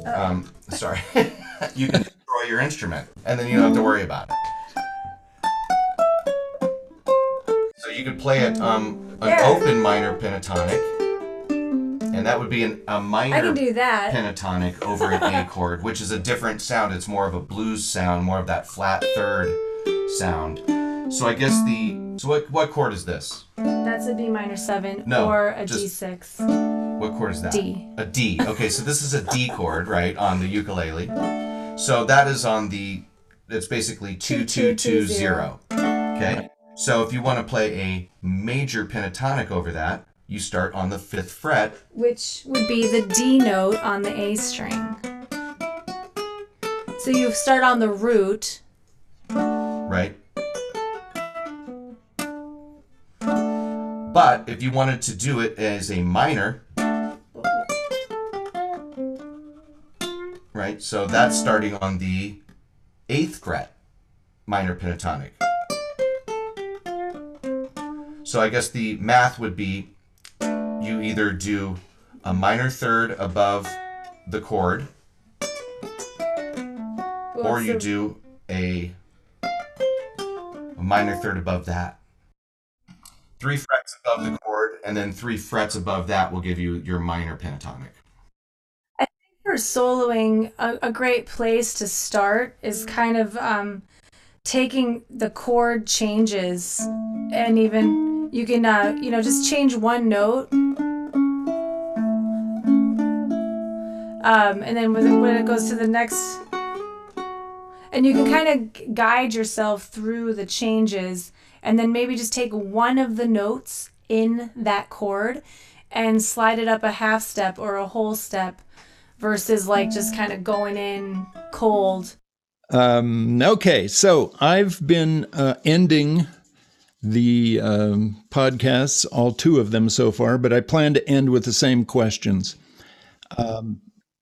um, sorry, you can destroy your instrument, and then you don't have to worry about it. So you could play it um, an open minor pentatonic, and that would be an, a minor I can do that. pentatonic over an A chord, which is a different sound. It's more of a blues sound, more of that flat third sound. So I guess the so what what chord is this? That's a B minor seven No, or a just- G6. What chord is that? D. A D. Okay, so this is a D chord, right, on the ukulele. So that is on the. It's basically two two two zero. Okay. So if you want to play a major pentatonic over that, you start on the fifth fret. which would be the D note on the A string. So you start on the root, right? But if you wanted to do it as a minor, right? So that's starting on the eighth fret, minor pentatonic. So I guess the math would be you either do a minor third above the chord, or you do a, a minor third above that. Three frets above the chord, and then three frets above that will give you your minor pentatonic. I think for soloing, a, a great place to start is kind of um, taking the chord changes and even you can uh, you know just change one note um, and then when it, when it goes to the next and you can kind of guide yourself through the changes and then maybe just take one of the notes in that chord and slide it up a half step or a whole step versus like just kind of going in cold Um, okay, so I've been uh, ending the um, podcasts, all two of them so far, but I plan to end with the same questions. Um,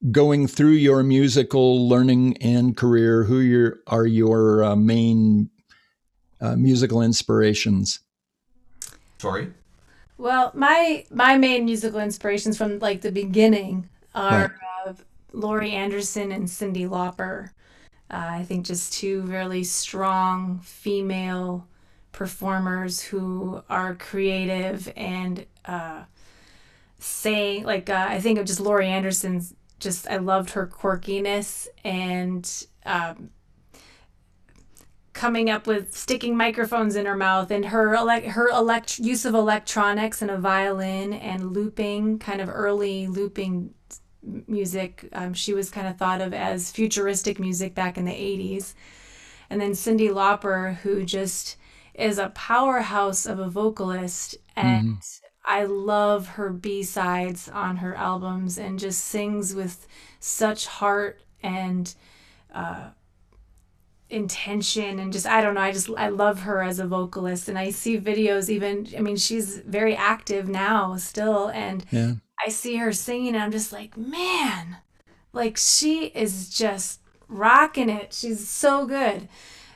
going through your musical learning and career, who your, are your uh, main uh, musical inspirations? Sorry? Well, my my main musical inspirations from like the beginning are uh, Laurie Anderson and Cyndi Lauper. Uh, I think just two really strong female performers who are creative and uh, say like uh, I think of just Laurie Anderson's. Just I loved her quirkiness and um, coming up with sticking microphones in her mouth and her elect her elect use of electronics and a violin and looping kind of early looping music um, she was kind of thought of as futuristic music back in the 80s and then cyndi lauper who just is a powerhouse of a vocalist and i love her b-sides on her albums and just sings with such heart and intention and just I don't know I just I love her as a vocalist and I see videos even I mean she's very active now still and Yeah. I see her singing and I'm just like man like she is just rocking it she's so good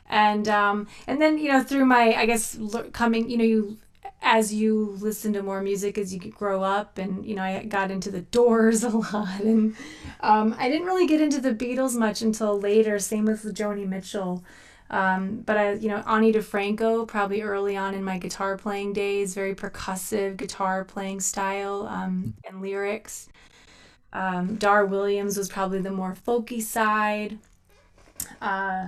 and um and then you know through my I guess coming you know you as you listen to more music as you grow up and you know I got into the doors a lot and um, I didn't really get into the Beatles much until later same with Joni Mitchell. Um, but I you know Ani DiFranco probably early on in my guitar playing days very percussive guitar playing style um, and lyrics. Um, Dar Williams was probably the more folky side. Uh,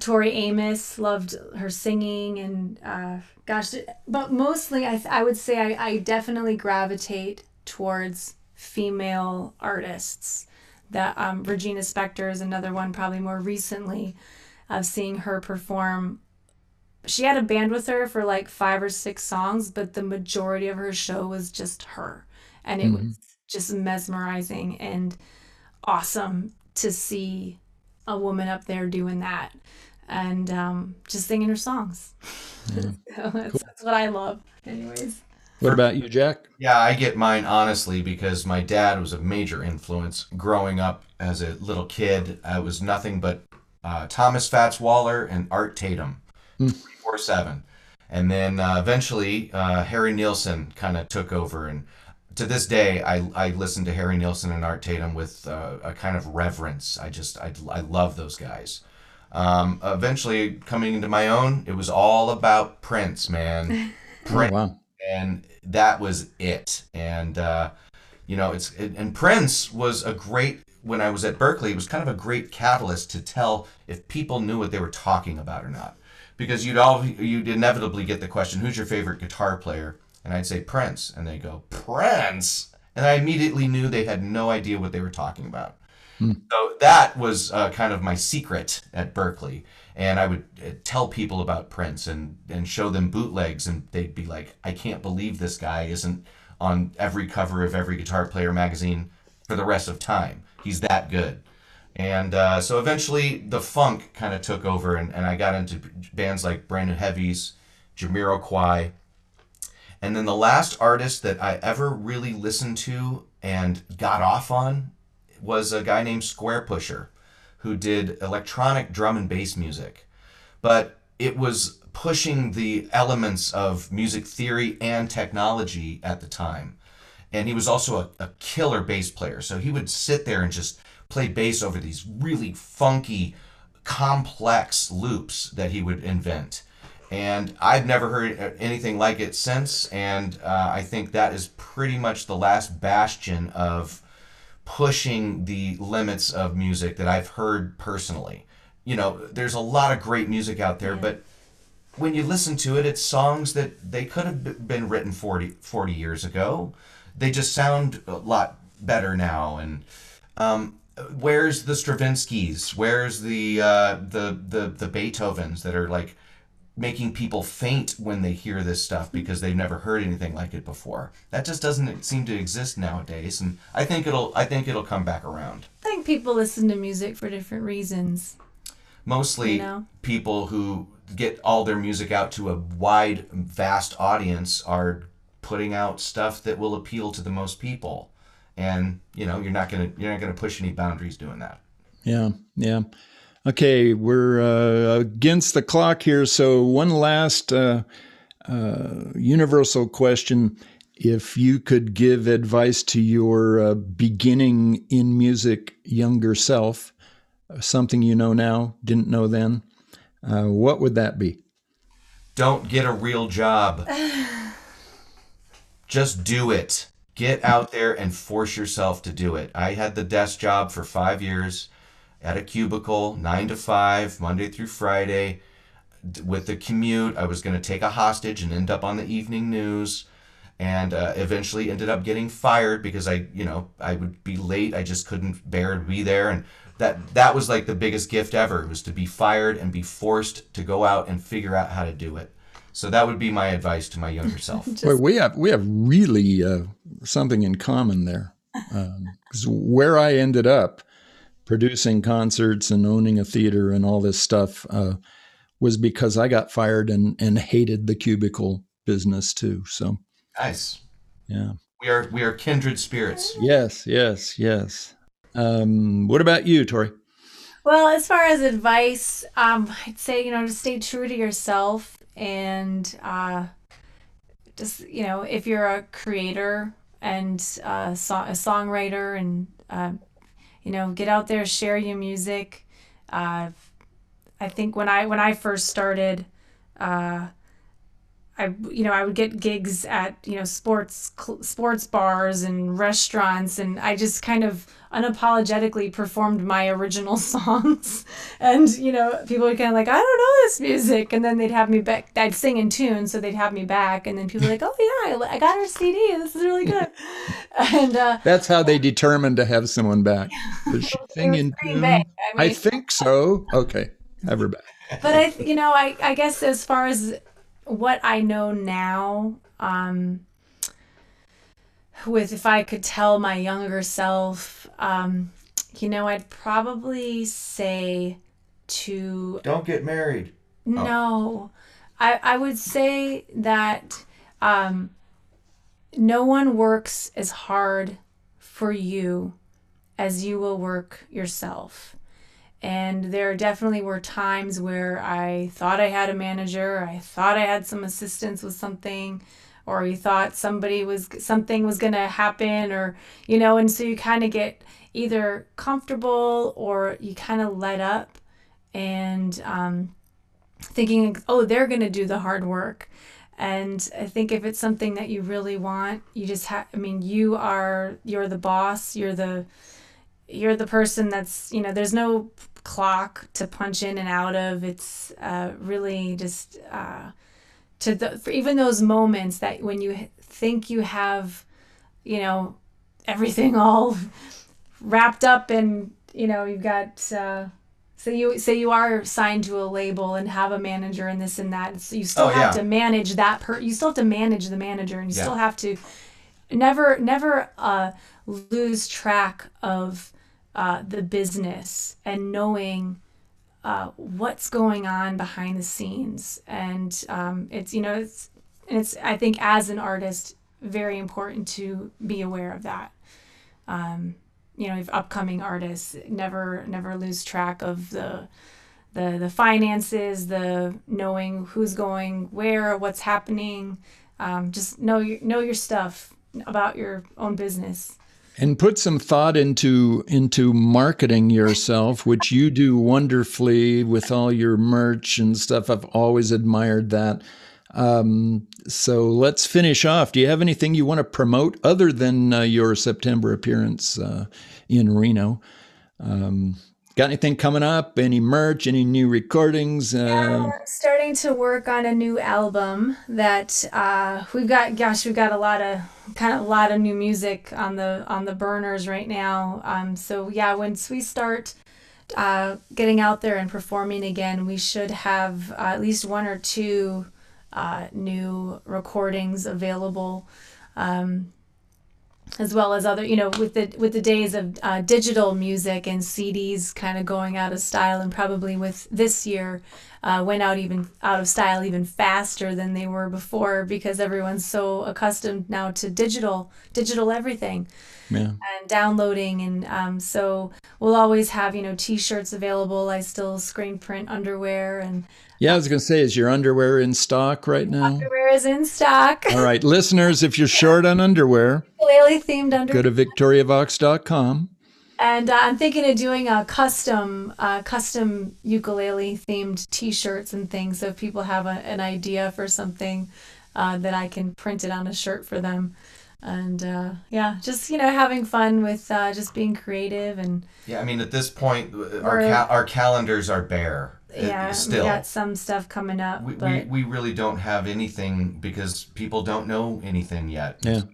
Tori Amos loved her singing and uh, gosh, but mostly I, th- I would say I, I definitely gravitate towards female artists. That um, Regina Spektor is another one, probably more recently, of seeing her perform. She had a band with her for like five or six songs, but the majority of her show was just her, and it was just mesmerizing and awesome to see a woman up there doing that and um, just singing her songs. so that's, that's what I love, anyways. What about you, Jack? Yeah, I get mine honestly because my dad was a major influence growing up as a little kid. I was nothing but uh, Thomas Fats Waller and Art Tatum, four seven, and then uh, eventually uh, Harry Nilsson kind of took over. And to this day, I I listen to Harry Nilsson and Art Tatum with uh, a kind of reverence. I just I I love those guys. Um, eventually, coming into my own, it was all about Prince, man. Prince Oh, wow. and that was it. And uh, you know, it's it, and Prince was a great when I was at Berklee. It was kind of a great catalyst to tell if people knew what they were talking about or not, because you'd all you'd inevitably get the question, "Who's your favorite guitar player?" And I'd say Prince, and they go Prince, and I immediately knew they had no idea what they were talking about. So that was uh, kind of my secret at Berklee. And I would uh, tell people about Prince and, and show them bootlegs, and they'd be like, I can't believe this guy isn't on every cover of every guitar player magazine for the rest of time. He's that good. And uh, so eventually the funk kind of took over, and, and I got into bands like Brand New Heavies, Jamiroquai. And then the last artist that I ever really listened to and got off on was a guy named Squarepusher who did electronic drum and bass music. But it was pushing the elements of music theory and technology at the time. And he was also a, a killer bass player. So he would sit there and just play bass over these really funky, complex loops that he would invent. And I've never heard anything like it since. And uh, I think that is pretty much the last bastion of pushing the limits of music that I've heard personally. You know, there's a lot of great music out there, but when you listen to it, it's songs that they could have been written 40, 40 years ago. They just sound a lot better now. And um, where's the Stravinskys? Where's the uh, the the the Beethovens that are like making people faint when they hear this stuff hmm. because they've never heard anything like it before. That just doesn't seem to exist nowadays, and I think it'll I think it'll come back around. I think people listen to music for different reasons. Mostly You know? people who get all their music out to a wide, vast audience are putting out stuff that will appeal to the most people, and you know you're not gonna you're not gonna push any boundaries doing that. Yeah, yeah. Okay, we're uh, against the clock here. So, one last uh, uh, universal question. If you could give advice to your uh, beginning in music younger self, something you know now, didn't know then, uh, what would that be? Don't get a real job. Just do it. Get out there and force yourself to do it. I had the desk job for five years at a cubicle, nine to five, Monday through Friday. With the commute, I was going to take a hostage and end up on the evening news. And uh, eventually ended up getting fired because I, you know, I would be late. I just couldn't bear to be there. And that that was like the biggest gift ever was to be fired and be forced to go out and figure out how to do it. So that would be my advice to my younger self. Boy, we have we have really uh, something in common there. Because where I ended up producing concerts and owning a theater and all this stuff uh, was because I got fired and and hated the cubicle business too. So nice. yeah, We are we are kindred spirits. yes, yes, yes. Um, what about you, Tori? Well, as far as advice, um, I'd say you know to stay true to yourself and uh, just you know if you're a creator and uh, so- a songwriter and uh, you know get out there, share your music. Uh, I think when I when I first started, uh, I you know I would get gigs at you know sports cl- sports bars and restaurants, and I just kind of unapologetically performed my original songs, and you know people were kind of like I don't know this music, and then they'd have me back. I'd sing in tune, so they'd have me back, and then people were like, oh yeah, I, I got her CD. This is really good, and uh, That's how they determined to have someone back. Does she sing in tune? I I think so. Okay, have her back. but I, you know, I, I guess as far as what I know now, um, with if I could tell my younger self, um, you know, I'd probably say to Don't get married. no, I, I would say that um, no one works as hard for you as you will work yourself. And there definitely were times where I thought I had a manager, I thought I had some assistance with something, or you thought somebody was something was going to happen, or you know, and so you kind of get either comfortable or you kind of let up, and um, thinking, oh, they're going to do the hard work. And I think if it's something that you really want, you just have, I mean, you are, you're the boss, you're the, you're the person that's, you know, there's no clock to punch in and out of. It's uh, really just uh, to the, for even those moments that when you think you have, you know, everything all wrapped up and, you know, you've got, uh, so you say you are signed to a label and have a manager and this and that. So you still Oh, have yeah. to manage that per. You still have to manage the manager, and you Yeah. still have to never never uh, lose track of uh, the business and knowing uh, what's going on behind the scenes. And um, it's you know it's and it's I think as an artist very important to be aware of that you know, if upcoming artists never never lose track of the the the finances, the knowing who's going where, what's happening. Um, just know your know your stuff about your own business and put some thought into into marketing yourself which you do wonderfully with all your merch and stuff. I've always admired that. Um, so let's finish off. Do you have anything you want to promote other than uh, your september appearance uh, in reno? Um, got anything coming up? Any merch? Any new recordings? Uh, yeah, starting to work on a new album that uh, we've got gosh we've got a lot of kind of a lot of new music on the on the burners right now. Um, so yeah once we start uh, getting out there and performing again we should have uh, at least one or two uh, new recordings available. Um, as well as other you know with the with the days of uh, digital music and CDs kind of going out of style and probably with this year uh, went out even out of style even faster than they were before because everyone's so accustomed now to digital digital everything yeah. and downloading and um, so we'll always have you know t-shirts available i still screen print underwear and yeah i was going to say is your underwear in stock right now underwear is in stock all right listeners if you're short on underwear ukulele themed underwear go to victoriavox.com and uh, I'm thinking of doing a custom, uh, custom ukulele themed T-shirts and things. So if people have a, an idea for something, uh, that I can print it on a shirt for them and uh, yeah, just you know having fun with uh, just being creative and yeah. I mean, at this point, uh, our ca- our calendars are bare. Uh, yeah, still. we got some stuff coming up. We, but... we, we really don't have anything because people don't know anything yet. Yeah. So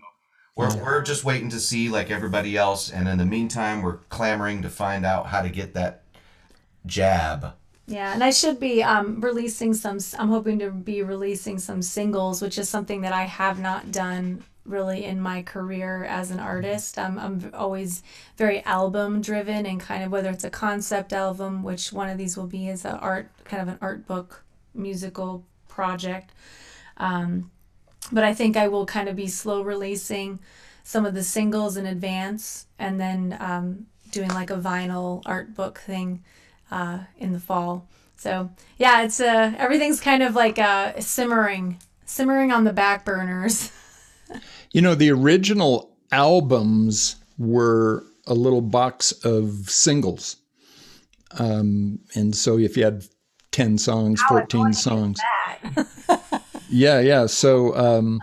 we're, we're just waiting to see like everybody else, and in the meantime, we're clamoring to find out how to get that jab. Yeah, and I should be um, releasing some. I'm hoping to be releasing some singles, which is something that I have not done really in my career as an artist. Um, I'm always very album driven and kind of whether it's a concept album, which one of these will be is an art kind of an art book musical project. Um, but I think I will kind of be slow releasing some of the singles in advance and then um, doing like a vinyl art book thing uh, in the fall. So yeah, it's uh, everything's kind of like uh, simmering, simmering on the back burners. You know, the original albums were a little box of singles. Um, and so if you had 10 songs, 14 songs. yeah, yeah. So um,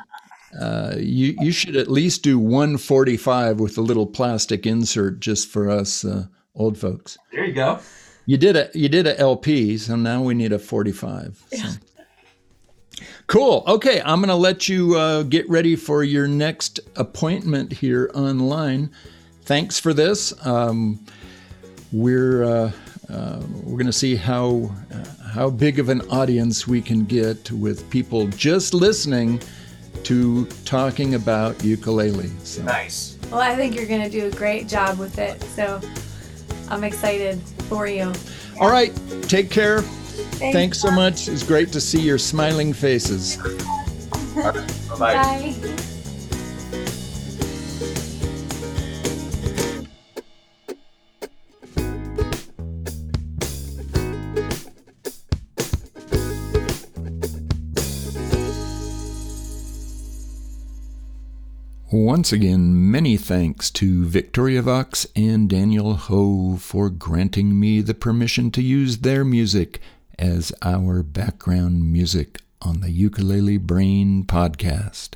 uh, you, you should at least do 145 with a little plastic insert just for us uh, old folks. There you go. You did a you did a LP, so now we need a 45. So. Cool. Okay, I'm going to let you uh, get ready for your next appointment here online. Thanks for this. Um, we're uh, uh, we're going to see how uh, how big of an audience we can get with people just listening to talking about ukulele. So. Nice. Well, I think you're going to do a great job with it. So I'm excited for you. All right. Take care. Thanks, Thanks so much. It's great to see your smiling faces. Bye. Bye. Once again, many thanks to Victoria Vox and Daniel Ho for granting me the permission to use their music as our background music on the Ukulele Brain podcast.